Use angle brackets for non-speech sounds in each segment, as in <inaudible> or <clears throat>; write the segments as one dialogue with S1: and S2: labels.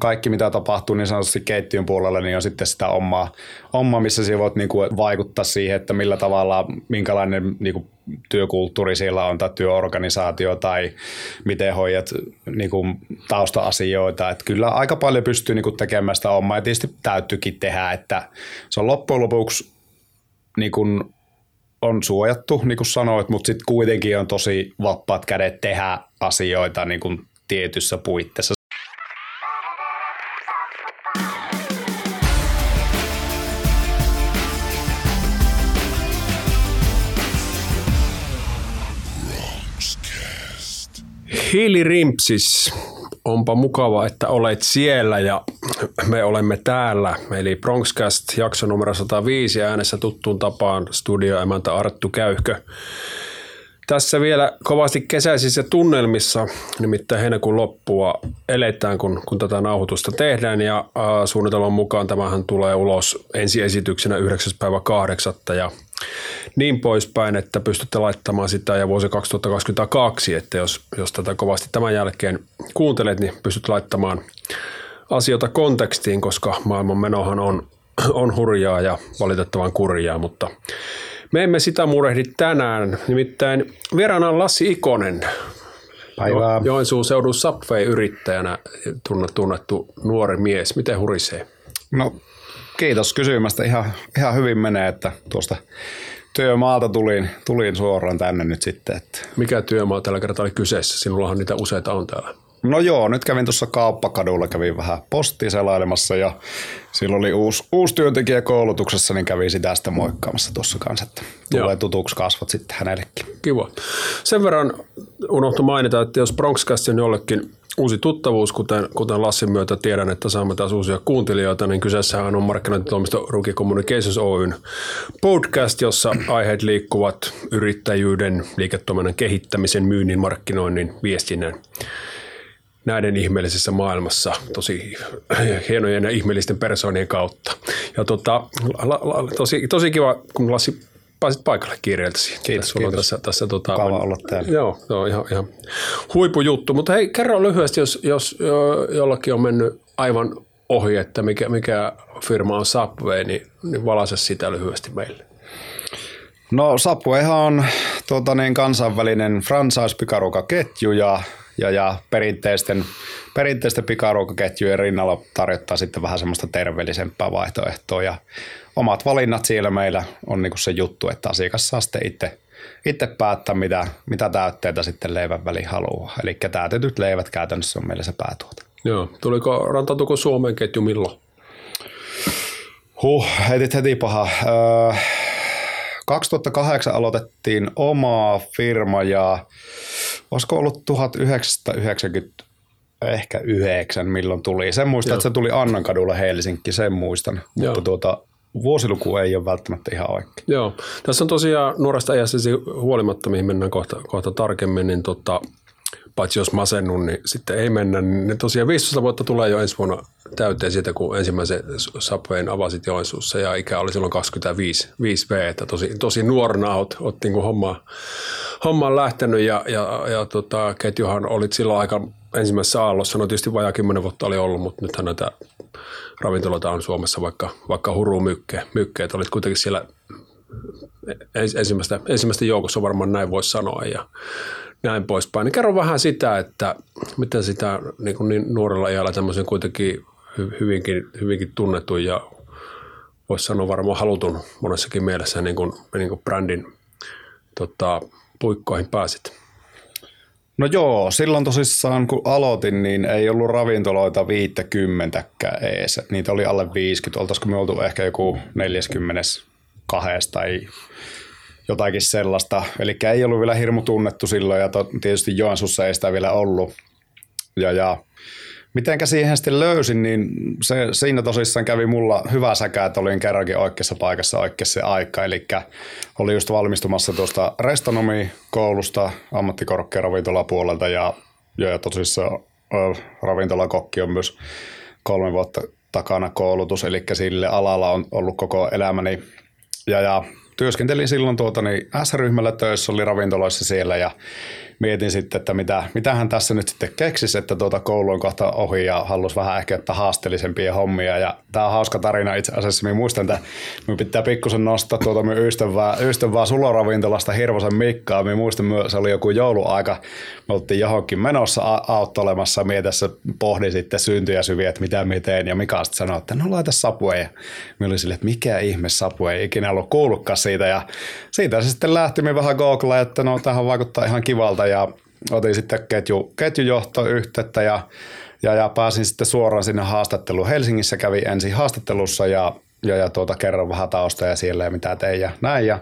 S1: kaikki mitä tapahtuu niin sanotusti keittiön puolella, niin on sitten sitä omaa, omaa missä sinä voit niin kuin vaikuttaa siihen, että millä tavalla, minkälainen niin kuin työkulttuuri siellä on tai työorganisaatio tai miten hoidat niin kuin tausta-asioita. Että kyllä aika paljon pystyy niin kuin tekemään sitä omaa ja tietysti täytyykin tehdä, että se on loppujen lopuksi niin kuin on suojattu, niin kuin sanoit, mutta sitten kuitenkin on tosi vapaat kädet tehdä asioita niin kuin tietyssä puitteissa.
S2: Hiilirimpsis, onpa mukava, että olet siellä ja me olemme täällä. Eli Bronxcast jakso numero 105 äänessä tuttuun tapaan studioemäntä Arttu Käyhkö. Tässä vielä kovasti kesäisissä tunnelmissa, nimittäin heinäkuun loppua eletään, kun, kun tätä nauhoitusta tehdään ja äh, suunnitelman mukaan tämähän tulee ulos ensiesityksenä 9. päivä 8. ja niin poispäin, että pystytte laittamaan sitä ja vuosi 2022, että jos, jos tätä kovasti tämän jälkeen kuuntelet, niin pystyt laittamaan asioita kontekstiin, koska maailman menohan on, <clears throat> on hurjaa ja valitettavan kurjaa, mutta me emme sitä murehdi tänään. Nimittäin vieraana on Lassi Ikonen,
S1: Päivää.
S2: Jo, Joensuun seudun Subway-yrittäjänä tunnettu nuori mies. Miten hurisee?
S1: No kiitos kysymästä. Ihan, ihan hyvin menee, että tuosta työmaalta tulin, tulin suoraan tänne nyt sitten. Että.
S2: Mikä työmaa tällä kertaa oli kyseessä? Sinullahan niitä useita on täällä.
S1: No joo, nyt kävin tuossa kauppakadulla, kävin vähän postia selailemassa ja silloin oli uusi, uusi työntekijä koulutuksessa, niin kävin sitä sitten moikkaamassa tuossa kanssa, että tulee joo. tutuksi kasvot sitten hänellekin.
S2: Kiva. Sen verran unohtu mainita, että jos Bronxcast on jollekin uusi tuttavuus, kuten, kuten Lassin myötä tiedän, että saamme taas uusia kuuntelijoita, niin kyseessähän on markkinointitoimisto Ruki Communications Oyn podcast, jossa aiheet liikkuvat yrittäjyyden, liiketoiminnan kehittämisen, myynnin, markkinoinnin, viestinnän näiden ihmeellisessä maailmassa tosi hienojen ja ihmeellisten persoonien kautta. Ja tota, la, la, tosi, tosi kiva, kun Lassi pääsit paikalle kiireeltäsi.
S1: Kiitos,
S2: Sulla
S1: kiitos.
S2: Tässä, tässä, tota,
S1: Kava olla täällä.
S2: Joo, joo ihan, ihan huipujuttu. Mutta hei, kerro lyhyesti, jos, jos jollakin on mennyt aivan ohi, että mikä, mikä firma on Subway, niin, niin valaise sitä lyhyesti meille.
S1: No Subwayhan on tuota, niin, kansainvälinen franchise-pikaruokaketju ja ja, ja perinteisten, perinteisten pikaruokaketjujen rinnalla tarjottaa sitten vähän semmoista terveellisempää vaihtoehtoa ja omat valinnat siellä meillä on niin se juttu, että asiakas saa sitten itse, itse päättää, mitä, mitä täytteitä sitten leivän väliin haluaa. Eli täytetyt leivät käytännössä on meillä se päätuote.
S2: Joo. Tuliko, rantautuko Suomen ketju milloin?
S1: Huh, heitit heti paha. Öö, 2008 aloitettiin oma firma ja olisiko ollut 1990 ehkä yhdeksän, milloin tuli. Sen muistan, Joo. että se tuli Annankadulla Helsinki, sen muistan. Joo. Mutta tuota, vuosiluku ei ole välttämättä ihan oikein.
S2: Joo. Tässä on tosiaan nuoresta iästäsi huolimatta, mihin mennään kohta, kohta tarkemmin, niin tota, paitsi jos masennun, niin sitten ei mennä. Niin tosiaan 15 vuotta tulee jo ensi vuonna täyteen siitä, kun ensimmäisen Subwayn avasit Joensuussa. Ja ikä oli silloin 25 5V, että tosi, tosi nuorena olet, olet niin homma, hommaan lähtenyt. Ja, ja, ja tota, ketjuhan olit silloin aika ensimmäisessä aallossa, no tietysti vajaa 10 vuotta oli ollut, mutta nythän näitä ravintoloita on Suomessa vaikka, vaikka huru mykke, mykke, että olit kuitenkin siellä ensimmäistä, ensimmäistä joukossa varmaan näin voisi sanoa. Ja näin poispäin. Niin kerro vähän sitä, että miten sitä niin, kuin niin nuorella iällä tämmöisen kuitenkin hyvinkin, hyvinkin tunnettu ja voisi sanoa varmaan halutun monessakin mielessä niin kuin, niin kuin brändin tota, puikkoihin pääsit?
S1: No joo, silloin tosissaan kun aloitin, niin ei ollut ravintoloita 50 ees. Niitä oli alle 50. Oltaisiko me oltu ehkä joku 42 tai jotakin sellaista. Eli ei ollut vielä hirmu tunnettu silloin ja to, tietysti Joensuussa ei sitä vielä ollut. Ja, ja mitenkä siihen sitten löysin, niin se, siinä tosissaan kävi mulla hyvä säkä, että olin kerrankin oikeassa paikassa oikeassa aika. Eli oli just valmistumassa tuosta restonomikoulusta ammattikorkearavintola ja, ja tosissaan ravintolakokki on myös kolme vuotta takana koulutus, eli sille alalla on ollut koko elämäni. Ja, ja työskentelin silloin tuota, niin S-ryhmällä töissä, oli ravintoloissa siellä ja mietin sitten, että mitä, mitähän tässä nyt sitten keksisi, että tuota koulu on kohta ohi ja halusi vähän ehkä ottaa haasteellisempia hommia. Ja tämä on hauska tarina itse asiassa. Minä muistan, että minun pitää pikkusen nostaa tuota minun ystävää, ystävää suloravintolasta Hirvosen Mikkaa. Minä muistan, että se oli joku jouluaika. Me oltiin johonkin menossa auttolemassa. Minä tässä pohdin sitten syntyjä syviä, että mitä minä teen. Ja Mika sitten sanoi, että no laita sapue. Ja minä olin sille, että mikä ihme sapue, ei ikinä ollut kuullutkaan siitä. Ja siitä se sitten lähti me vähän googleen, että no tähän vaikuttaa ihan kivalta ja otin sitten ketju, ketjujohtoyhteyttä ja, ja, ja, pääsin sitten suoraan sinne haastatteluun. Helsingissä kävi ensin haastattelussa ja, ja, ja tuota, kerron vähän taustoja siellä ja mitä tein ja näin. Ja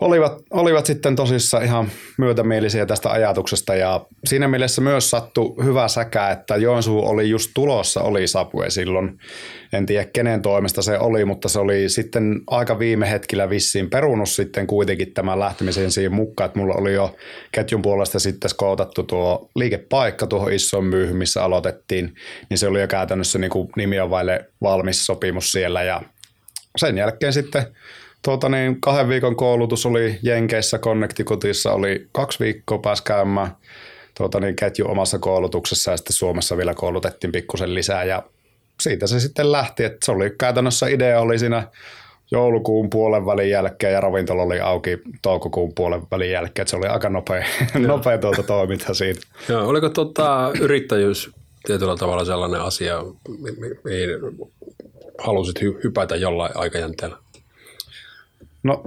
S1: olivat, olivat sitten tosissaan ihan myötämielisiä tästä ajatuksesta ja siinä mielessä myös sattui hyvä säkä, että Joensuu oli just tulossa, oli Sapue silloin. En tiedä kenen toimesta se oli, mutta se oli sitten aika viime hetkellä vissiin perunut sitten kuitenkin tämän lähtemisen siihen mukaan, että mulla oli jo ketjun puolesta sitten skoutattu tuo liikepaikka tuohon isoon myyhyn, missä aloitettiin, niin se oli jo käytännössä niin kuin nimiä vaille valmis sopimus siellä ja sen jälkeen sitten tuota niin, kahden viikon koulutus oli Jenkeissä, Connecticutissa oli kaksi viikkoa pääs käymään tuota niin, ketju omassa koulutuksessa ja sitten Suomessa vielä koulutettiin pikkusen lisää ja siitä se sitten lähti, että se oli käytännössä idea oli siinä joulukuun puolen välin jälkeen ja ravintola oli auki toukokuun puolen välin jälkeen, että se oli aika nopea, <laughs> nopea tuota toiminta siitä.
S2: Joo, oliko tuota, yrittäjyys tietyllä tavalla sellainen asia, mihin halusit hypätä jollain aikajänteellä?
S1: No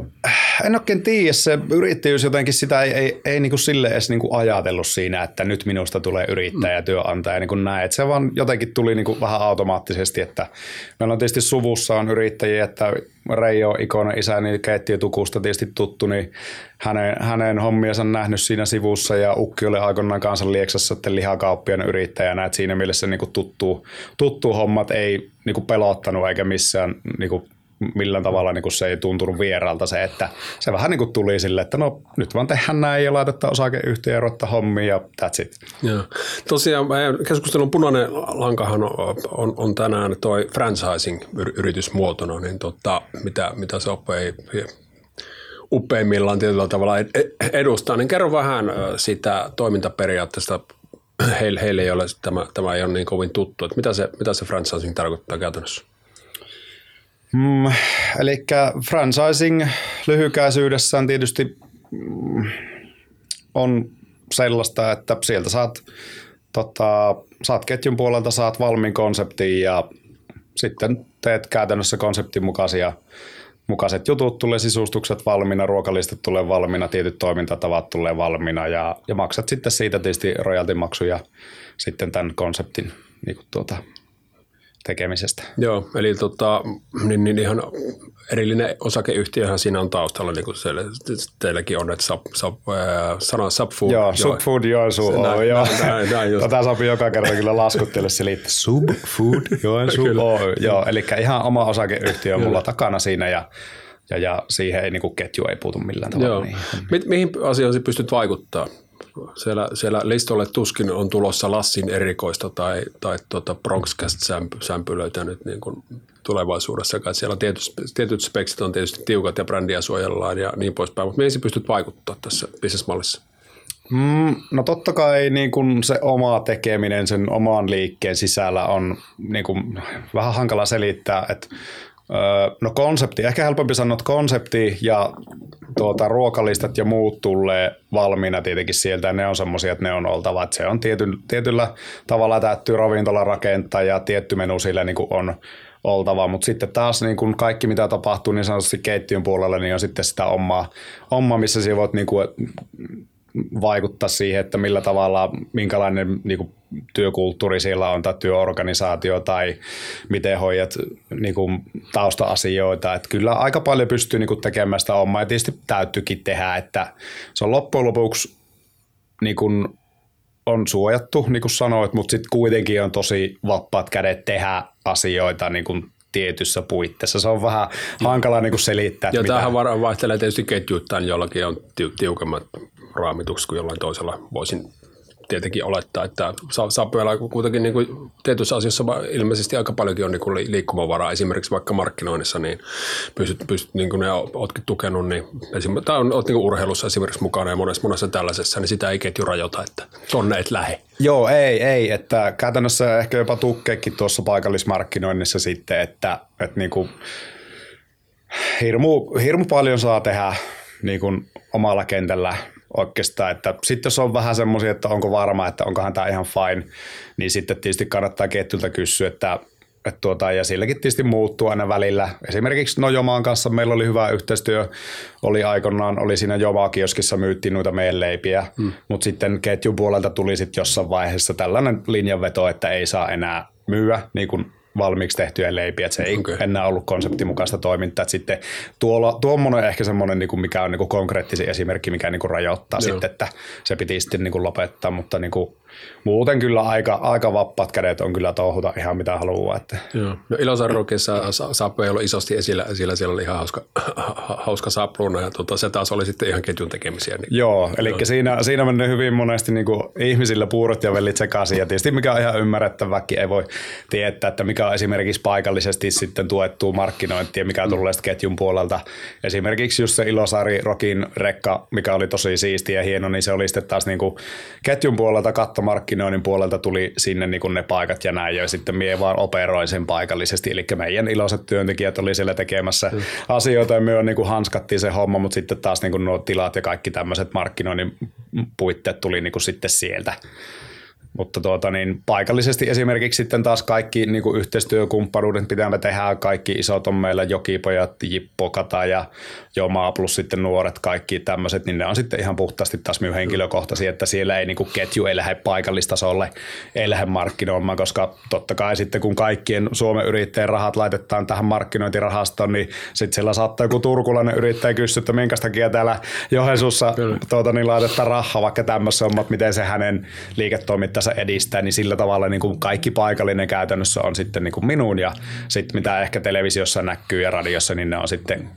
S1: en oikein tiedä, se yrittäjyys jotenkin sitä ei, ei, ei niin kuin sille edes niin kuin ajatellut siinä, että nyt minusta tulee yrittäjä, työnantaja niin kuin näin. Että se vaan jotenkin tuli niin kuin vähän automaattisesti, että meillä on tietysti suvussa on yrittäjiä, että Reijo Ikonen isä, niin keittiötukusta tietysti tuttu, niin hänen, hänen hommiansa nähnyt siinä sivussa ja Ukki oli aikoinaan kansan lieksassa sitten lihakauppian yrittäjänä, että siinä mielessä niin kuin tuttu, tuttu hommat ei niin kuin pelottanut eikä missään niin kuin millään tavalla niin kuin se ei tuntunut vieraalta se, että se vähän niin kuin tuli sille, että no nyt vaan tehdään näin ja laitetaan osakeyhtiö ja ruvetta hommiin ja that's it.
S2: Joo. Tosiaan keskustelun punainen lankahan on, on, on tänään toi franchising-yritysmuotona, niin tota, mitä, mitä se opei upeimmillaan tietyllä tavalla edustaa, niin kerro vähän sitä toimintaperiaatteesta heille, heille ei ole, tämä, tämä ei ole niin kovin tuttu, että mitä se, mitä se franchising tarkoittaa käytännössä?
S1: Mm, eli franchising lyhykäisyydessään tietysti mm, on sellaista, että sieltä saat, tota, saat ketjun puolelta saat valmiin konseptin ja sitten teet käytännössä konseptin mukaisia mukaiset jutut tulee, sisustukset valmiina, ruokalistat tulee valmiina, tietyt toimintatavat tulee valmiina ja, ja maksat sitten siitä tietysti royaltimaksuja sitten tämän konseptin niin kuin tuota, tekemisestä.
S2: Joo, eli tota, niin, niin ihan erillinen osakeyhtiöhän siinä on taustalla, niin kuin siellä, teilläkin on, että sub, sub, äh, sana subfood.
S1: Joo, subfood Joensuu on, näin, joo. Näin, näin just. <laughs> Tätä sopii joka kerta kyllä laskuttele selittää. Subfood <laughs> Joensuu Oy. Joo, eli ihan oma osakeyhtiö on mulla takana siinä ja ja, ja siihen ei, niin kuin ketju ei puutu millään tavalla. Joo. Niin.
S2: Mi- mihin asioihin pystyt vaikuttaa? Siellä, siellä listolle tuskin on tulossa Lassin erikoista tai, tai tuota Bronxcast-sämpylöitä nyt niin kuin tulevaisuudessa. Siellä tietyt, tietyt speksit on tietysti tiukat ja brändiä suojellaan ja niin poispäin, mutta mihin sä pystyt vaikuttaa tässä bisnesmallissa?
S1: Mm, no totta kai niin kun se oma tekeminen sen oman liikkeen sisällä on niin kun, vähän hankala selittää, että No konsepti, ehkä helpompi sanoa, että konsepti ja tuota, ruokalistat ja muut tulee valmiina tietenkin sieltä, ne on semmoisia, että ne on oltava, että se on tiety, tietyllä tavalla täyttyy ravintola rakentaa ja tietty menu sillä niin kuin on oltava, mutta sitten taas niin kuin kaikki mitä tapahtuu niin sanotusti keittiön puolella, niin on sitten sitä omaa, omaa missä sinä voit niin kuin vaikuttaa siihen, että millä tavalla, minkälainen niin kuin, työkulttuuri siellä on tai työorganisaatio tai miten hoidat niin kuin, tausta-asioita. Että kyllä aika paljon pystyy niin kuin, tekemään sitä omaa ja tietysti täytyykin tehdä, että se on loppujen lopuksi niin kuin, on suojattu, niin kuin sanoit, mutta sitten kuitenkin on tosi vapaat kädet tehdä asioita niin kuin tietyssä puitteissa. Se on vähän hankala niin kuin selittää.
S2: Ja mitä... tämähän vaihtelee tietysti ketjuittain, jollakin on tiukemmat raamitukset kuin jollain toisella. Voisin tietenkin olettaa, että Sapoilla kuitenkin niin kuin tietyissä asioissa ilmeisesti aika paljonkin on niin kuin liikkumavaraa. Esimerkiksi vaikka markkinoinnissa, niin pystyt, pystyt niin kuin ne oletkin tukenut, niin esimerkiksi, tai on, olet niin urheilussa esimerkiksi mukana ja monessa, monessa tällaisessa, niin sitä ei ketju rajoita, että tonne et lähe.
S1: Joo, ei, ei, että käytännössä ehkä jopa tukkeekin tuossa paikallismarkkinoinnissa sitten, että, että niin kuin hirmu, hirmu paljon saa tehdä niin kuin omalla kentällä oikeastaan, että sitten jos on vähän semmoisia, että onko varma, että onkohan tämä ihan fine, niin sitten tietysti kannattaa ketjulta kysyä, että et tuota, ja silläkin tietysti muuttuu aina välillä. Esimerkiksi no Jomaan kanssa meillä oli hyvä yhteistyö, oli aikoinaan, oli siinä Jomaa-kioskissa myyttiin noita meidän leipiä, hmm. mutta sitten ketjun puolelta tuli sitten jossain vaiheessa tällainen linjanveto, että ei saa enää myyä niin kuin valmiiksi tehtyjä leipiä, että se ei okay. enää ollut konseptimukaista toimintaa. Että sitten tuolla, tuommoinen ehkä semmoinen, niin kuin mikä on niin kuin konkreettisin esimerkki, mikä niin kuin rajoittaa Joo. sitten, että se piti sitten niin kuin lopettaa, mutta niin kuin muuten kyllä aika, aika vappat kädet on kyllä touhuta ihan mitä haluaa. Että.
S2: Joo. No Ilosarrokissa Sapo ei ollut isosti esillä, esillä, siellä oli ihan hauska, <laughs> hauska sapluuna ja tuota, se taas oli sitten ihan ketjun tekemisiä. Niin.
S1: Joo, eli Joo. siinä, siinä menee hyvin monesti niin kuin ihmisillä puurot ja vellit sekaisin ja tietysti mikä on ihan ymmärrettäväkin, ei voi tietää, että mikä on esimerkiksi paikallisesti sitten tuettu markkinointi ja mikä mm. tulee ketjun puolelta. Esimerkiksi just se Ilosaari Rokin rekka, mikä oli tosi siisti ja hieno, niin se oli sitten taas niin kuin ketjun puolelta katsomaan markkinoinnin puolelta tuli sinne niin ne paikat ja näin, ja sitten mie vaan operoin sen paikallisesti, eli meidän iloiset työntekijät oli siellä tekemässä mm. asioita, ja me niin kuin hanskattiin se homma, mutta sitten taas niin nuo tilat ja kaikki tämmöiset markkinoinnin puitteet tuli niin sitten sieltä. Mutta tuota, niin paikallisesti esimerkiksi sitten taas kaikki niin kuin yhteistyökumppanuudet, mitä me tehdään, kaikki isot on meillä Jokipojat, Jippo, Kata ja Jomaa plus sitten nuoret, kaikki tämmöiset, niin ne on sitten ihan puhtaasti taas minun henkilökohtaisia, että siellä ei niin kuin ketju ei lähde paikallistasolle, ei lähde markkinoimaan, koska totta kai sitten kun kaikkien Suomen yrittäjien rahat laitetaan tähän markkinointirahastoon, niin sitten siellä saattaa joku turkulainen yrittäjä kysyä, että minkä takia täällä Johesussa tuota, niin laitetaan rahaa, vaikka tämmöiset hommat, miten se hänen liiketoimintansa edistää, niin sillä tavalla niin kuin kaikki paikallinen käytännössä on sitten niin kuin minun ja sitten mitä ehkä televisiossa näkyy ja radiossa, niin ne on sitten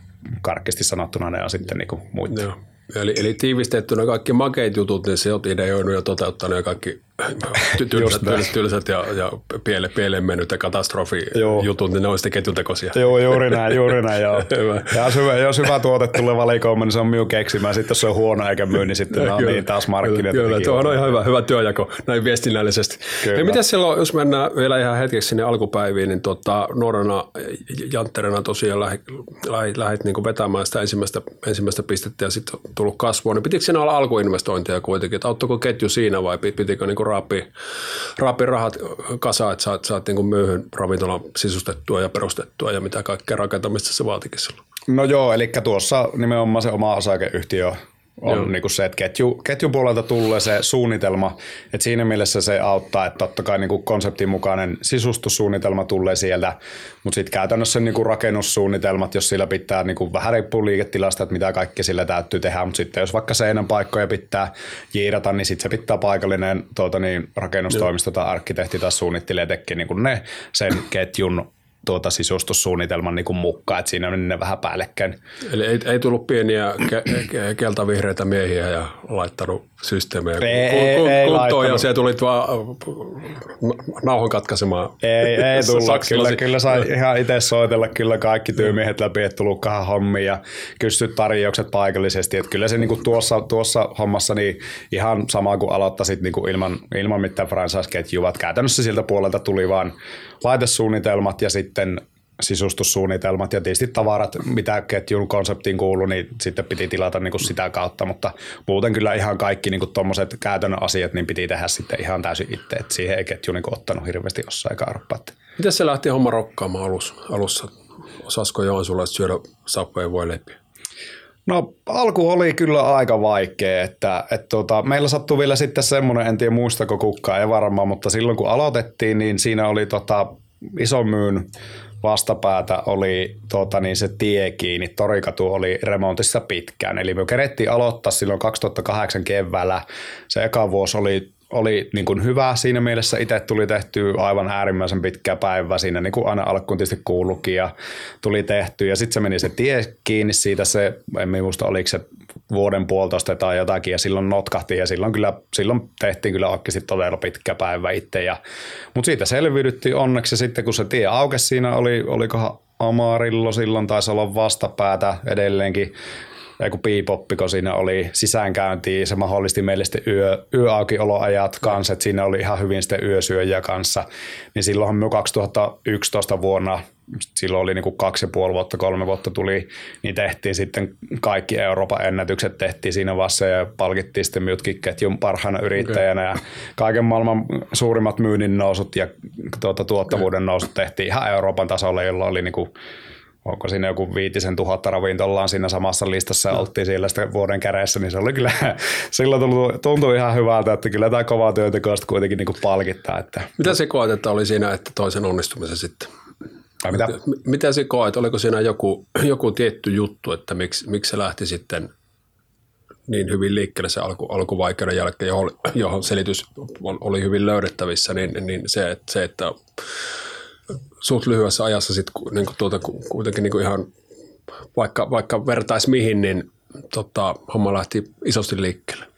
S1: karkeasti sanottuna ne on sitten niin kuin muita. Joo.
S2: Eli, eli tiivistettynä kaikki makeit jutut, niin se olet ideoinut ja toteuttanut ja kaikki tylsät, tylsät, tylsät ja, ja piele, pieleen mennyt ja katastrofijutut, niin ne on sitten ketjutekoisia.
S1: Joo, juuri näin, juuri näin, joo. <laughs> hyvä. Ja jos hyvä, jos hyvä tuote tulee valikoimaan, niin se on minun keksimään. Sitten jos se on huono eikä myy, niin sitten ne on niin taas markkinoita.
S2: Kyllä, kyllä tuo on ihan hyvä, hyvä työjako näin viestinnällisesti. Kyllä. miten silloin, jos mennään vielä ihan hetkeksi sinne alkupäiviin, niin tuota, nuorena jantterena tosiaan lähit, lähit, lähit niin vetämään sitä ensimmäistä, ensimmäistä pistettä ja sitten tullut kasvua, niin pitikö siinä olla alkuinvestointeja kuitenkin, että auttoko ketju siinä vai pitikö niin raapi, raapi rahat kasaan, että saat, saat niin myöhyn ravintolan sisustettua ja perustettua ja mitä kaikkea rakentamista se vaatikin silloin?
S1: No joo, eli tuossa nimenomaan se oma osakeyhtiö on niin kuin se, että ketju, ketjun puolelta tulee se suunnitelma, että siinä mielessä se auttaa, että totta kai niin kuin konseptin mukainen sisustussuunnitelma tulee sieltä, mutta sitten käytännössä niin kuin rakennussuunnitelmat, jos sillä pitää, niin kuin vähän riippuu liiketilasta, että mitä kaikki sillä täytyy tehdä, mutta sitten jos vaikka seinän paikkoja pitää jiirata, niin sitten se pitää paikallinen tuota, niin, rakennustoimisto tai arkkitehti tai suunnittelija tekee niin kuin ne sen ketjun tuota sisustussuunnitelman niin mukaan, että siinä on ne vähän päällekkäin.
S2: Eli ei, ei tullut pieniä ke- ke- keltavihreitä miehiä ja laittanut systeemejä ei, kun, ei, kuntoon ei ja se tulit vaan nauhan katkaisemaan.
S1: Ei, ei tullut. kyllä, kyllä sai ihan itse soitella kyllä kaikki tyymiehet läpi, että tullut kahden hommiin ja kysyt tarjoukset paikallisesti. Että kyllä se niin kuin tuossa, tuossa hommassa niin ihan sama kuin aloittaisit niin kuin ilman, ilman mitään franchise-ketjua. Käytännössä siltä puolelta tuli vaan laitesuunnitelmat ja sitten sisustussuunnitelmat ja tietysti tavarat, mitä ketjun konseptiin kuuluu, niin sitten piti tilata niin kuin sitä kautta, mutta muuten kyllä ihan kaikki niin tuommoiset käytännön asiat niin piti tehdä sitten ihan täysin itse, että siihen ei ketju niin ottanut hirveästi jossain karppaa.
S2: Miten se lähti homma rokkaamaan alus, alussa? Osasko Joensuulla syödä sappoja voi leipiä?
S1: No alku oli kyllä aika vaikea, että, että tuota, meillä sattui vielä sitten semmoinen, en tiedä muistako kukaan, ei varmaan, mutta silloin kun aloitettiin, niin siinä oli tota, iso myyn vastapäätä oli tuota, niin se tie kiinni. Torikatu oli remontissa pitkään. Eli me kerettiin aloittaa silloin 2008 keväällä. Se eka vuosi oli oli niin kuin hyvä siinä mielessä. Itse tuli tehty aivan äärimmäisen pitkä päivä siinä, niin kuin aina alkuun tietysti kuulukin ja tuli tehty. Ja sitten se meni se tie kiinni siitä, se, en muista oliko se vuoden puolitoista tai jotakin ja silloin notkahti ja silloin, kyllä, silloin tehtiin kyllä oikeasti todella pitkä päivä itse. Ja, mutta siitä selviydyttiin onneksi sitten kun se tie aukesi siinä oli, olikohan Amarillo silloin taisi olla vastapäätä edelleenkin joku kun siinä oli sisäänkäyntiä, se mahdollisti meille sitten yö, yöaukioloajat kanssa, että siinä oli ihan hyvin sitten yösyöjiä kanssa, niin silloinhan me 2011 vuonna, silloin oli niin kuin kaksi ja puoli vuotta, kolme vuotta tuli, niin tehtiin sitten kaikki Euroopan ennätykset tehtiin siinä vaiheessa ja palkittiin sitten Mytkin ketjun parhaana yrittäjänä okay. ja kaiken maailman suurimmat myynnin nousut ja tuota, tuottavuuden okay. nousut tehtiin ihan Euroopan tasolla, jolla oli niin kuin onko siinä joku viitisen tuhatta ravintolaa siinä samassa listassa ja oltiin siellä sitten vuoden käreessä, niin se oli kyllä, <laughs> silloin tuntui, tuntui ihan hyvältä, että kyllä tämä kova työnteko kuitenkin niin kuin palkittaa. Että.
S2: Mitä se koet, että oli siinä, että toisen onnistumisen sitten?
S1: Vai mitä?
S2: Mitä se koet, oliko siinä joku, <clears throat> joku tietty juttu, että miksi, miksi se lähti sitten niin hyvin liikkeelle se alku, alkuvaikeuden jälkeen, johon, johon selitys oli hyvin löydettävissä, niin, niin se, että, se, että suht lyhyessä ajassa sit, niin kuin tuota, kuitenkin niin kuin ihan vaikka, vaikka vertaisi mihin, niin tota, homma lähti isosti liikkeelle.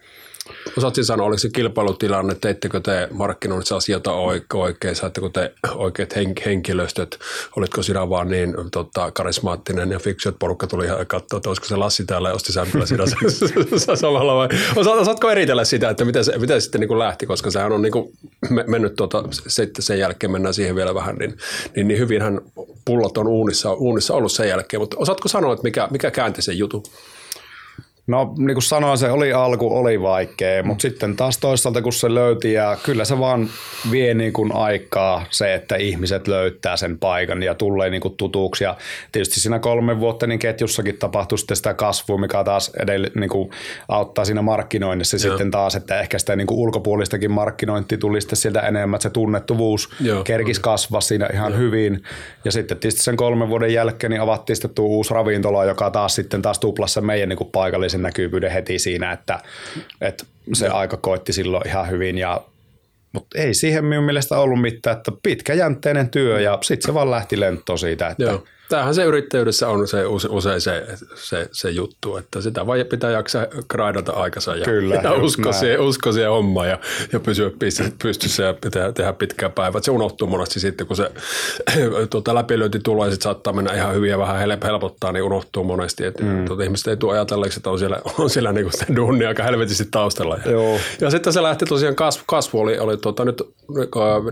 S2: Osaatko sanoa, oliko se kilpailutilanne, teittekö te markkinoinnissa asioita oikein, saitteko te oikeat henkilöstöt, olitko sinä vaan niin tota, karismaattinen ja fiksu, että porukka tuli ihan katsoa, että olisiko se Lassi täällä ja osti sämpylä siinä <laughs> samalla vai osaatko eritellä sitä, että miten se, miten se sitten niin lähti, koska sehän on niin kuin mennyt tuota, sitten sen jälkeen mennään siihen vielä vähän, niin, niin, niin hyvinhän pullot on uunissa, uunissa ollut sen jälkeen, mutta osaatko sanoa, että mikä, mikä käänti sen jutun?
S1: No niin kuin sanoin, se oli alku, oli vaikea, mutta sitten taas toisaalta kun se löyti ja kyllä se vaan vie niin kuin aikaa se, että ihmiset löytää sen paikan ja tulee niin kuin tutuksi. Ja tietysti siinä kolmen vuotta niin ketjussakin tapahtui sitten sitä kasvua, mikä taas edellä, niin kuin auttaa siinä markkinoinnissa Joo. sitten taas, että ehkä sitä niin kuin ulkopuolistakin markkinointi tuli sitten sieltä enemmän, että se tunnettuvuus Joo. kerkis kasvaa siinä ihan Joo. hyvin. Ja sitten tietysti sen kolmen vuoden jälkeen niin avattiin sitten tuo uusi ravintola, joka taas sitten taas tuplassa meidän niin kuin paikallisen sen näkyvyyden heti siinä, että, että se aika koitti silloin ihan hyvin ja mutta ei siihen minun mielestä ollut mitään, että pitkäjänteinen työ ja sitten se vaan lähti lentoon siitä, että Joo
S2: tämähän se yrittäjyydessä on se, usein se, se, se juttu, että sitä vai pitää jaksaa kraidata aikansa ja, Kyllä, ja usko, siihen, usko siihen hommaan ja, ja pysyä pystyssä ja tehdä, tehdä pitkää päivää. Se unohtuu monesti sitten, kun se <clears throat> tuota, läpilyönti tulee ja saattaa mennä ihan hyvin ja vähän helpottaa, niin unohtuu monesti. Että mm. tuota, ihmiset ei tule ajatelleeksi, että on siellä, <laughs> on siellä niin sitä duunia aika helvetisti taustalla. Ja, Joo. ja sitten se lähti tosiaan kasvu, kasvu oli, oli tuota, nyt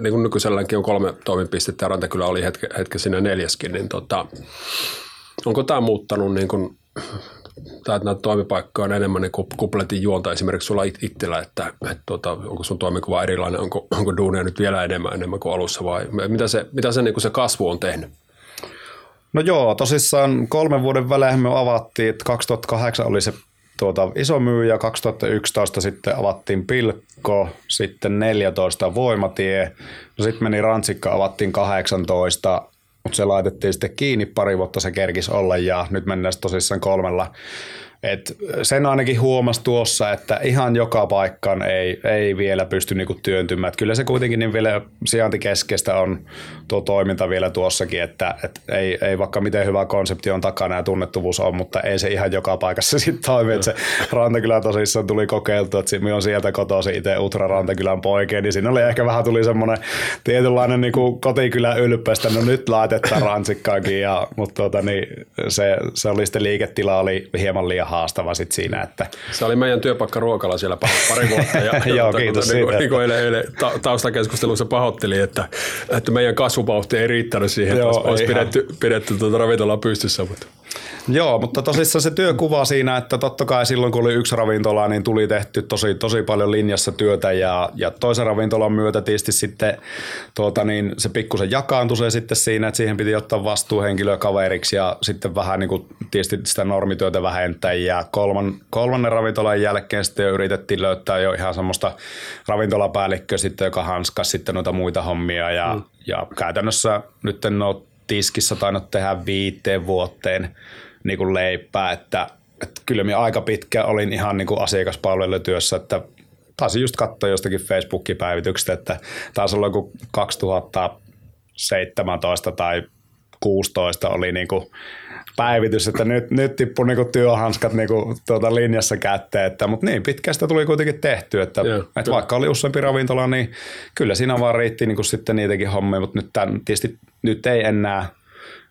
S2: niin kuin nykyiselläänkin on kolme toimipistettä ja Rantakylä oli hetki, hetki siinä neljäskin, niin tota, Onko tämä muuttanut niin kuin, tai että näitä toimipaikkoja on enemmän niin kupletin juonta esimerkiksi sulla itsellä, että, että tuota, onko sun toimikuva erilainen, onko, onko duunia nyt vielä enemmän, enemmän kuin alussa vai mitä se, mitä se, niin kuin se kasvu on tehnyt?
S1: No joo, tosissaan kolmen vuoden välein me avattiin, että 2008 oli se tuota, iso myyjä, 2011 sitten avattiin Pilkko, sitten 14 Voimatie, no sitten meni Rantsikka, avattiin 18, mutta se laitettiin sitten kiinni pari vuotta se kerkis olla ja nyt mennään tosissaan kolmella et sen ainakin huomasi tuossa, että ihan joka paikkaan ei, ei vielä pysty niinku työntymään. Et kyllä se kuitenkin niin vielä sijaintikeskeistä on tuo toiminta vielä tuossakin, että et ei, ei vaikka miten hyvä konsepti on takana ja tunnettuvuus on, mutta ei se ihan joka paikassa <laughs> sitten toimi. Et se Rantakylä tosissaan tuli kokeiltu, että minä on sieltä kotoisin itse Utra Rantakylän poikea, niin siinä oli ehkä vähän tuli semmoinen tietynlainen niinku kotikylän ylpeistä, no nyt laitetaan ransikkaakin, ja, mutta tuota, niin se, se oli sitten liiketila oli hieman liian haastava sit siinä. Että...
S2: Se oli meidän työpaikka ruokalla siellä pari vuotta. Ja, <laughs>
S1: Joo, tuota, kiitos
S2: niin, siitä. Niin kuin eilen, eilen ta- taustakeskustelussa pahoitteli, että, että meidän kasvupauhti ei riittänyt siihen, Joo, että olisi pidetty, pidetty tuota ravintolaa pystyssä. Mutta.
S1: Joo, mutta tosissaan se työkuva siinä, että totta kai silloin kun oli yksi ravintola, niin tuli tehty tosi, tosi paljon linjassa työtä ja, ja toisen ravintolan myötä tietysti sitten tuota, niin se pikkusen jakaantui se sitten siinä, että siihen piti ottaa vastuuhenkilöä kaveriksi ja sitten vähän niin kuin tietysti sitä normityötä vähentää ja kolman, kolmannen ravintolan jälkeen sitten jo yritettiin löytää jo ihan semmoista ravintolapäällikköä sitten, joka hanskas sitten noita muita hommia ja, mm. ja käytännössä nyt en ole tiskissä tainnut tehdä viiteen vuoteen niin kuin leipää, että, että kyllä minä aika pitkä olin ihan niin kuin asiakaspalvelutyössä, että taisin just katsoa jostakin Facebookin päivityksestä, että taisi olla joku 2017 tai 16 oli niin kuin päivitys, että nyt, nyt tippui niinku työhanskat niinku tuota linjassa kätteen, että, mutta niin pitkään sitä tuli kuitenkin tehty, että, yeah, että vaikka oli useampi ravintola, niin kyllä siinä vaan riitti niinku sitten niitäkin hommia, mutta nyt, tämän, tietysti, nyt ei enää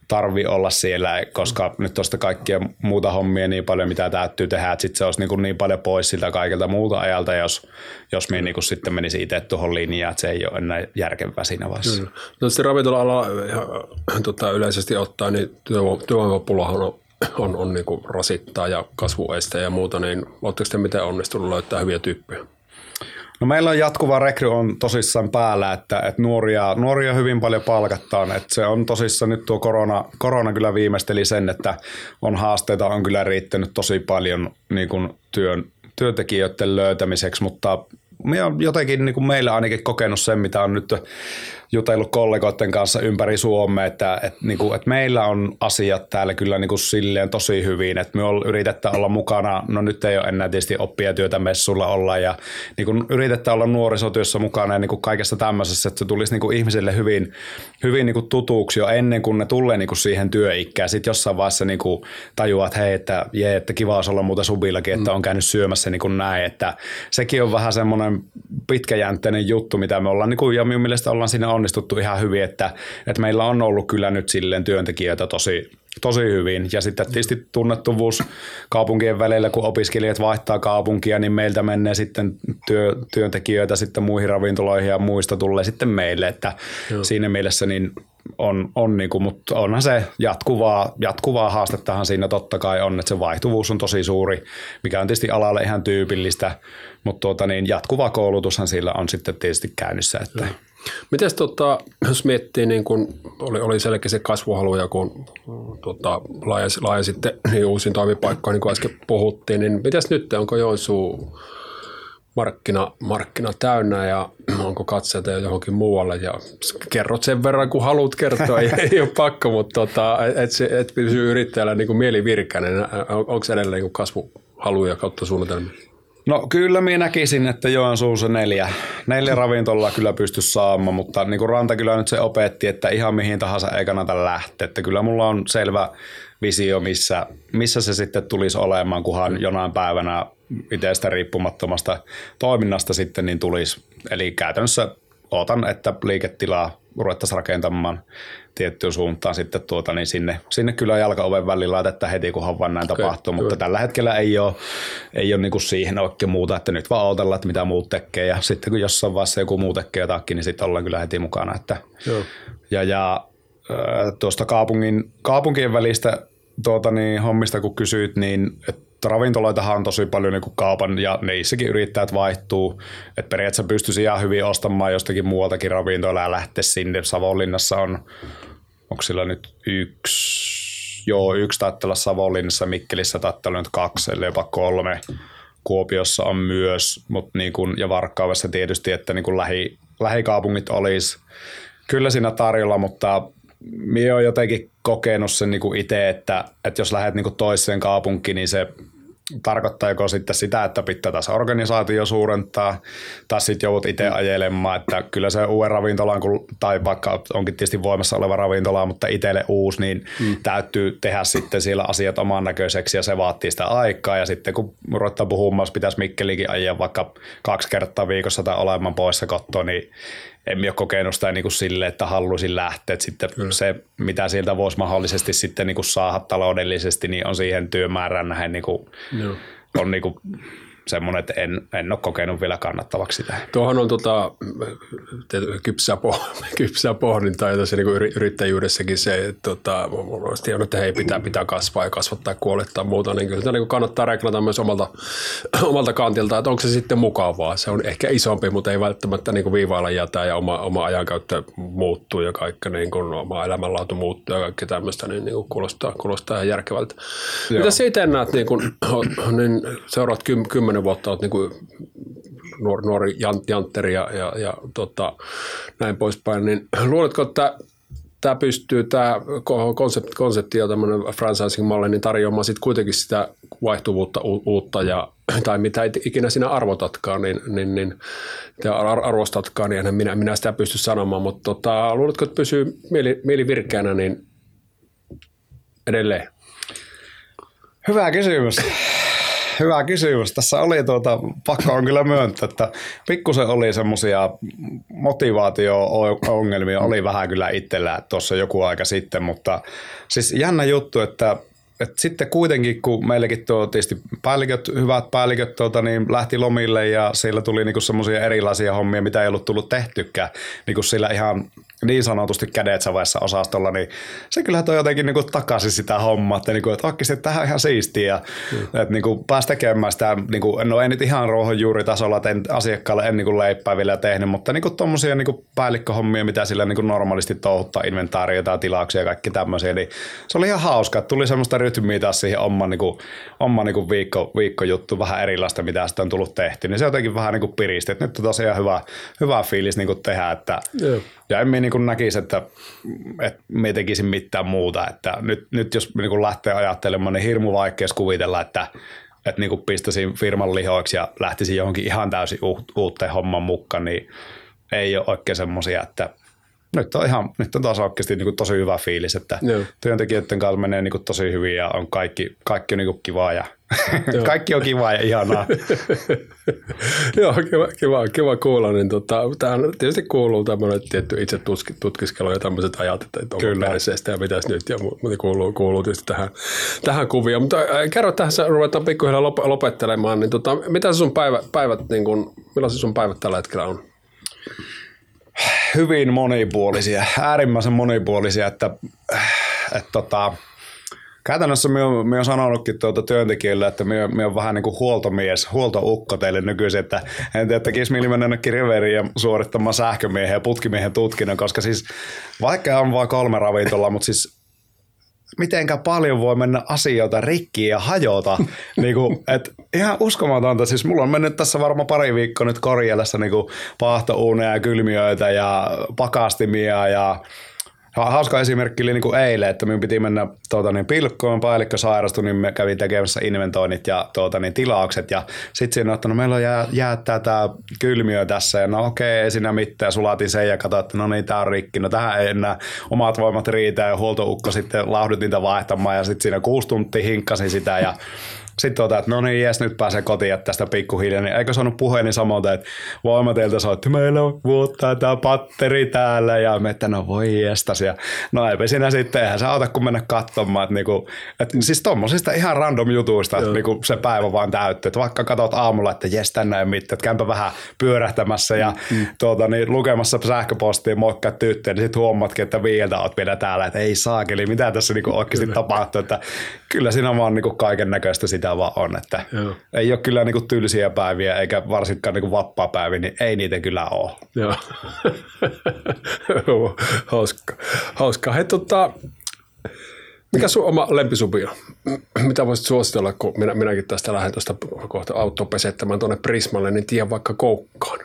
S1: tarvi olla siellä, koska nyt tuosta kaikkia muuta hommia niin paljon, mitä täytyy tehdä, että sitten se olisi niin, kuin niin paljon pois siltä kaikilta muuta ajalta, jos, jos me niin kuin sitten menisi itse tuohon linjaan, että se ei ole enää järkevää siinä vaiheessa.
S2: Kyllä. No ravintola-ala tota, yleisesti ottaen, niin työvoimapulahan on on, on niin kuin rasittaa ja kasvueste ja muuta, niin oletteko te miten onnistunut löytää hyviä tyyppejä?
S1: No meillä on jatkuva rekry on tosissaan päällä, että, että nuoria, nuoria hyvin paljon palkattaan. Että se on tosissaan nyt tuo korona, korona kyllä viimeisteli sen, että on haasteita on kyllä riittänyt tosi paljon niin kuin työn, työntekijöiden löytämiseksi, mutta jotenkin niin kuin meillä ainakin kokenut sen, mitä on nyt jutellut kollegoiden kanssa ympäri Suomea, että, että, niin kuin, että meillä on asiat täällä kyllä niin kuin silleen tosi hyvin, että me yritetään olla mukana, no nyt ei ole enää tietysti oppijatyötä messulla olla ja niin kuin yritetään olla nuorisotyössä mukana ja niin kuin kaikessa tämmöisessä, että se tulisi niin kuin ihmisille hyvin, hyvin niin kuin tutuksi jo ennen kuin ne tulee niin kuin siihen työikään. Sitten jossain vaiheessa niin kuin tajuaa, että hei, että, jee, että kiva olisi olla muuta subillakin, että mm. on käynyt syömässä niin kuin näin, että sekin on vähän semmoinen pitkäjänteinen juttu, mitä me ollaan, niin kuin, ja minun mielestä ollaan siinä onnistuttu ihan hyvin, että, että meillä on ollut kyllä nyt silleen työntekijöitä tosi, tosi hyvin. Ja sitten tietysti tunnettuvuus kaupunkien välillä, kun opiskelijat vaihtaa kaupunkia, niin meiltä menee sitten työ, työntekijöitä sitten muihin ravintoloihin ja muista tulee sitten meille. Että Joo. siinä mielessä niin on, on niin kuin, mutta onhan se jatkuvaa, jatkuvaa haastettahan siinä totta kai on, että se vaihtuvuus on tosi suuri, mikä on tietysti alalle ihan tyypillistä, mutta tuota, niin jatkuva koulutushan sillä on sitten tietysti käynnissä. Että.
S2: Miten tota, jos miettii, niin kun oli, oli selkeä se kasvuhaluja, kun tota, laajasi, laajasitte niin uusiin toimipaikkoihin, niin kuin äsken puhuttiin, niin mitäs nyt, onko Joensuu markkina, markkina täynnä ja onko katseita johonkin muualle ja kerrot sen verran, kun haluat kertoa, ei, ei ole pakko, mutta tota, et, et pysy yrittäjällä niin mieli virkäinen. On, onko edelleen niin kasvuhaluja kautta suunnitelmia?
S1: No kyllä minä näkisin, että Joensuussa neljä, neljä ravintolaa kyllä pysty saamaan, mutta niin kuin Ranta kyllä nyt se opetti, että ihan mihin tahansa ei kannata lähteä. Että kyllä mulla on selvä visio, missä, missä se sitten tulisi olemaan, kunhan jonain päivänä itsestä riippumattomasta toiminnasta sitten niin tulisi. Eli käytännössä odotan, että liiketilaa ruvettaisiin rakentamaan tiettyyn suuntaan sitten tuota, niin sinne, sinne kyllä jalkaoven väliin laitetaan heti, kunhan vaan näin okay, tapahtuu, mutta kyllä. tällä hetkellä ei ole, ei ole niin kuin siihen oikein muuta, että nyt vaan odotellaan, että mitä muut tekee ja sitten kun jossain vaiheessa joku muu tekee jotakin, niin sitten ollaan kyllä heti mukana. Että, Joo. ja, ja tuosta kaupungin, kaupunkien välistä tuota, niin, hommista kun kysyit, niin että ravintoloitahan on tosi paljon niin kuin kaupan ja niissäkin yrittäjät vaihtuu. Et periaatteessa pystyisi ihan hyvin ostamaan jostakin muualtakin ravintola ja lähteä sinne. Savonlinnassa on, onko sillä nyt yksi, joo yksi taittaa Savonlinnassa, Mikkelissä taittaa nyt kaksi, eli jopa kolme. Kuopiossa on myös, mut niin kuin, ja Varkkaudessa tietysti, että niin kuin lähi, lähikaupungit olisi kyllä siinä tarjolla, mutta minä olen jotenkin kokenut sen niin itse, että, että jos lähdet niin toiseen kaupunkiin, niin se tarkoittaa joko sitten sitä, että pitää taas organisaatio suurentaa, tai sitten joudut itse ajelemaan, että kyllä se uuden ravintolan, tai vaikka onkin tietysti voimassa oleva ravintola, mutta itselle uusi, niin mm. täytyy tehdä sitten siellä asiat oman näköiseksi, ja se vaatii sitä aikaa, ja sitten kun ruvetaan puhumaan, jos pitäisi Mikkelikin ajaa vaikka kaksi kertaa viikossa tai olemaan poissa kotoa, niin en ole kokenut sitä niin kuin sille, että haluaisin lähteä. Että sitten Kyllä. se, mitä sieltä voisi mahdollisesti sitten niin kuin saada taloudellisesti, niin on siihen työmäärään nähden niin kuin, on niin kuin semmoinen, että en, en ole kokenut vielä kannattavaksi sitä.
S2: Tuohon on tota, kypsää, poh, kypsää <laughs> pohdintaa ja tässä niin yrittäjyydessäkin se, että tota, on, että hei, pitää, pitää kasvaa ja kasvattaa ja kuolettaa muuta, niin kyllä sitä niin kannattaa reklata myös omalta, <clears throat> omalta kantilta, että onko se sitten mukavaa. Se on ehkä isompi, mutta ei välttämättä niin viivailla jätä ja oma, oma ajankäyttö muuttuu ja kaikki niin kuin, oma elämänlaatu muuttuu ja kaikki tämmöistä, niin, niin kuulostaa, kuulostaa ihan järkevältä. Joo. Mitä siitä näet, <clears throat> niin, kun, niin seuraat kymmenen kymmenen vuotta olet niin kuin nuori, nuori jantteri ja, ja, ja tota, näin poispäin, niin luuletko, että tämä pystyy, tämä konsepti, konsepti ja tämmöinen franchising-malli, niin tarjoamaan sitten kuitenkin sitä vaihtuvuutta uutta ja, <clears throat> tai mitä ikinä sinä arvotatkaan, niin, niin, niin arvostatkaan, niin minä, minä sitä pysty sanomaan, mutta tota, luuletko, että pysyy mieli, mieli virkeänä niin edelleen?
S1: Hyvä kysymys. Hyvä kysymys. Tässä oli tuota, pakko on kyllä myöntää, että pikkusen oli semmoisia motivaatio-ongelmia, oli vähän kyllä itsellä tuossa joku aika sitten, mutta siis jännä juttu, että et sitten kuitenkin, kun meilläkin tuo tietysti päälliköt, hyvät päälliköt tuota, niin lähti lomille ja siellä tuli niinku semmoisia erilaisia hommia, mitä ei ollut tullut tehtykään niinku sillä ihan niin sanotusti kädet savessa osastolla, niin se kyllä toi jotenkin niinku takaisin sitä hommaa, että, niinku, että oikeasti tähän on ihan siistiä ja mm. että niinku pääsi tekemään sitä, niinku, no ei nyt ihan ruohonjuuritasolla, että en, asiakkaalle en niinku leipää vielä tehnyt, mutta niinku tuommoisia niinku päällikköhommia, mitä sillä niinku normaalisti touhuttaa, inventaariota, tilauksia ja kaikki tämmöisiä, niin se oli ihan hauska, että tuli semmoista rytmiä taas siihen oman, niinku, oman niinku viikko, viikkojuttu, vähän erilaista, mitä sitten on tullut tehty, niin se jotenkin vähän niinku piristi, että nyt on tosiaan hyvä, hyvä fiilis niinku tehdä, että yeah. ja en minä niin näkisi, että, että me tekisin mitään muuta, että nyt, nyt jos niin lähtee ajattelemaan, niin hirmu vaikeus kuvitella, että, että niin pistäisin firman lihoiksi ja lähtisin johonkin ihan täysin uuteen homman mukaan, niin ei ole oikein semmoisia, että nyt on, ihan, nyt on taas oikeasti niin kuin tosi hyvä fiilis, että Joo. työntekijöiden kanssa menee niin kuin tosi hyvin ja on kaikki, kaikki on niin kuin kivaa ja <laughs> kaikki on kivaa ja ihanaa. <laughs>
S2: Joo, kiva, kiva, kiva kuulla. Niin tota, tähän tietysti kuuluu tämmöinen tietty itse tutkiskelu ja tämmöiset ajat, että onko Kyllä. perseestä ja mitäs nyt, ja mutta kuuluu, kuuluu tietysti tähän, tähän kuvioon. Mutta äh, kerro tähän, ruvetaan pikkuhiljaa lopettelemaan, niin tota, mitä sun päivä, päivät, niin kun, millaisia sun päivät tällä hetkellä on?
S1: Hyvin monipuolisia, äärimmäisen monipuolisia, että, että tota, käytännössä minä olen, minä olen sanonutkin tuota työntekijöille, että minä, minä olen vähän niin kuin huoltomies, huoltoukko teille nykyisin, että en tiedä, tekisi mieli mennä riveriin ja suorittamaan sähkömiehen ja putkimiehen tutkinnon, koska siis vaikka on vain kolme ravintolaa, mutta siis mitenkä paljon voi mennä asioita rikki ja hajota. <laughs> niin kuin, et ihan uskomatonta. Siis mulla on mennyt tässä varmaan pari viikkoa nyt korjellessa niin paahtouuneja ja kylmiöitä ja pakastimia ja Hauska esimerkki oli niin kuin eilen, että minun piti mennä tuota, niin pilkkoon, päällikkö sairastui, niin me kävin tekemässä inventoinnit ja tuota, niin tilaukset. Ja sitten siinä että no meillä jää, jäättää tämä kylmiö tässä. Ja no okei, ei siinä mitään. Sulatin sen ja katsoin, että no niin, tämä on rikki. No tähän ei enää omat voimat riitä. Ja huoltoukko sitten lauhdut niitä vaihtamaan. Ja sitten siinä kuusi tuntia hinkkasin sitä. Ja sitten tuota, että no niin, jes, nyt pääsee kotiin että tästä pikkuhiljaa. Niin eikö saanut puheeni samalta, että voima teiltä soitti, meillä on vuotta tämä patteri täällä. Ja me, että no voi jestas. Ja no eipä siinä sitten, eihän se auta kun mennä katsomaan. Että niinku, että siis tommosista ihan random jutuista, että niinku se päivä vaan täyttyy. Että vaikka katsot aamulla, että jes, tänne ei mitään, että käympä vähän pyörähtämässä ja mm. tuota, niin, lukemassa sähköpostia, moikka tyttöön, niin sitten huomaatkin, että viiltä oot vielä täällä, että ei saakeli, mitä tässä niinku oikeasti tapahtuu. Että kyllä siinä vaan niinku kaiken näköistä sitä mitä vaan on. Että Joo. ei ole kyllä niinku tylsiä päiviä eikä varsinkaan niinku vapaa-päiviä, niin ei niitä kyllä ole.
S2: Joo. <laughs> hauska. hauska. Hei, tota, mikä sun oma lempisubi on? Mitä voisit suositella, kun minä, minäkin tästä lähden tuosta kohta autoa pesettämään tuonne Prismalle, niin tien vaikka koukkaan.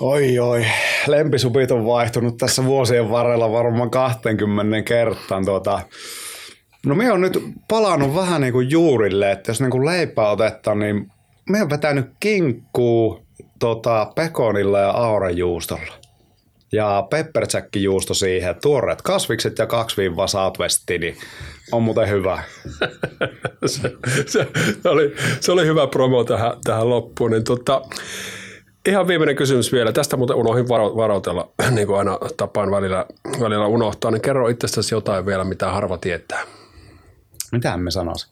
S1: Oi oi, lempisupit on vaihtunut tässä vuosien varrella varmaan 20 kertaan. Tuota, No me on nyt palannut vähän niin kuin juurille, että jos niin kuin leipää otetaan, niin me on vetänyt kinkkuu tota, pekonilla ja aurajuustolla. Ja juusto siihen, tuoreet kasvikset ja kaksi viivaa southwesti, niin on muuten hyvä. <laughs>
S2: se, se, se, oli, se oli hyvä promo tähän, tähän loppuun. Niin tota, Ihan viimeinen kysymys vielä. Tästä muuten unohdin varo, varoitella, <clears throat> niin kuin aina tapaan välillä, välillä unohtaa. Niin kerro itsestäsi jotain vielä, mitä harva tietää.
S1: Mitä me sanoisi?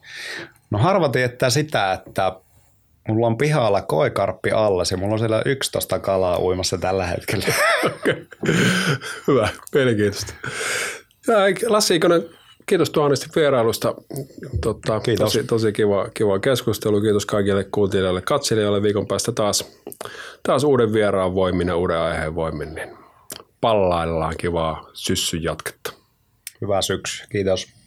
S1: No harva tietää sitä, että mulla on pihalla koikarppi alla ja mulla on siellä 11 kalaa uimassa tällä hetkellä. <laughs>
S2: Hyvä, mielenkiintoista. Ja Lassi Ikonen, kiitos tuhannesti vierailusta. Totta, kiitos. Tosi, tosi kiva, kiva keskustelu. Kiitos kaikille kuuntelijoille, katselijoille. Viikon päästä taas, taas uuden vieraan voimin ja uuden aiheen voimin. Niin pallaillaan kivaa syssyn jatketta.
S1: Hyvää syksyä. Kiitos.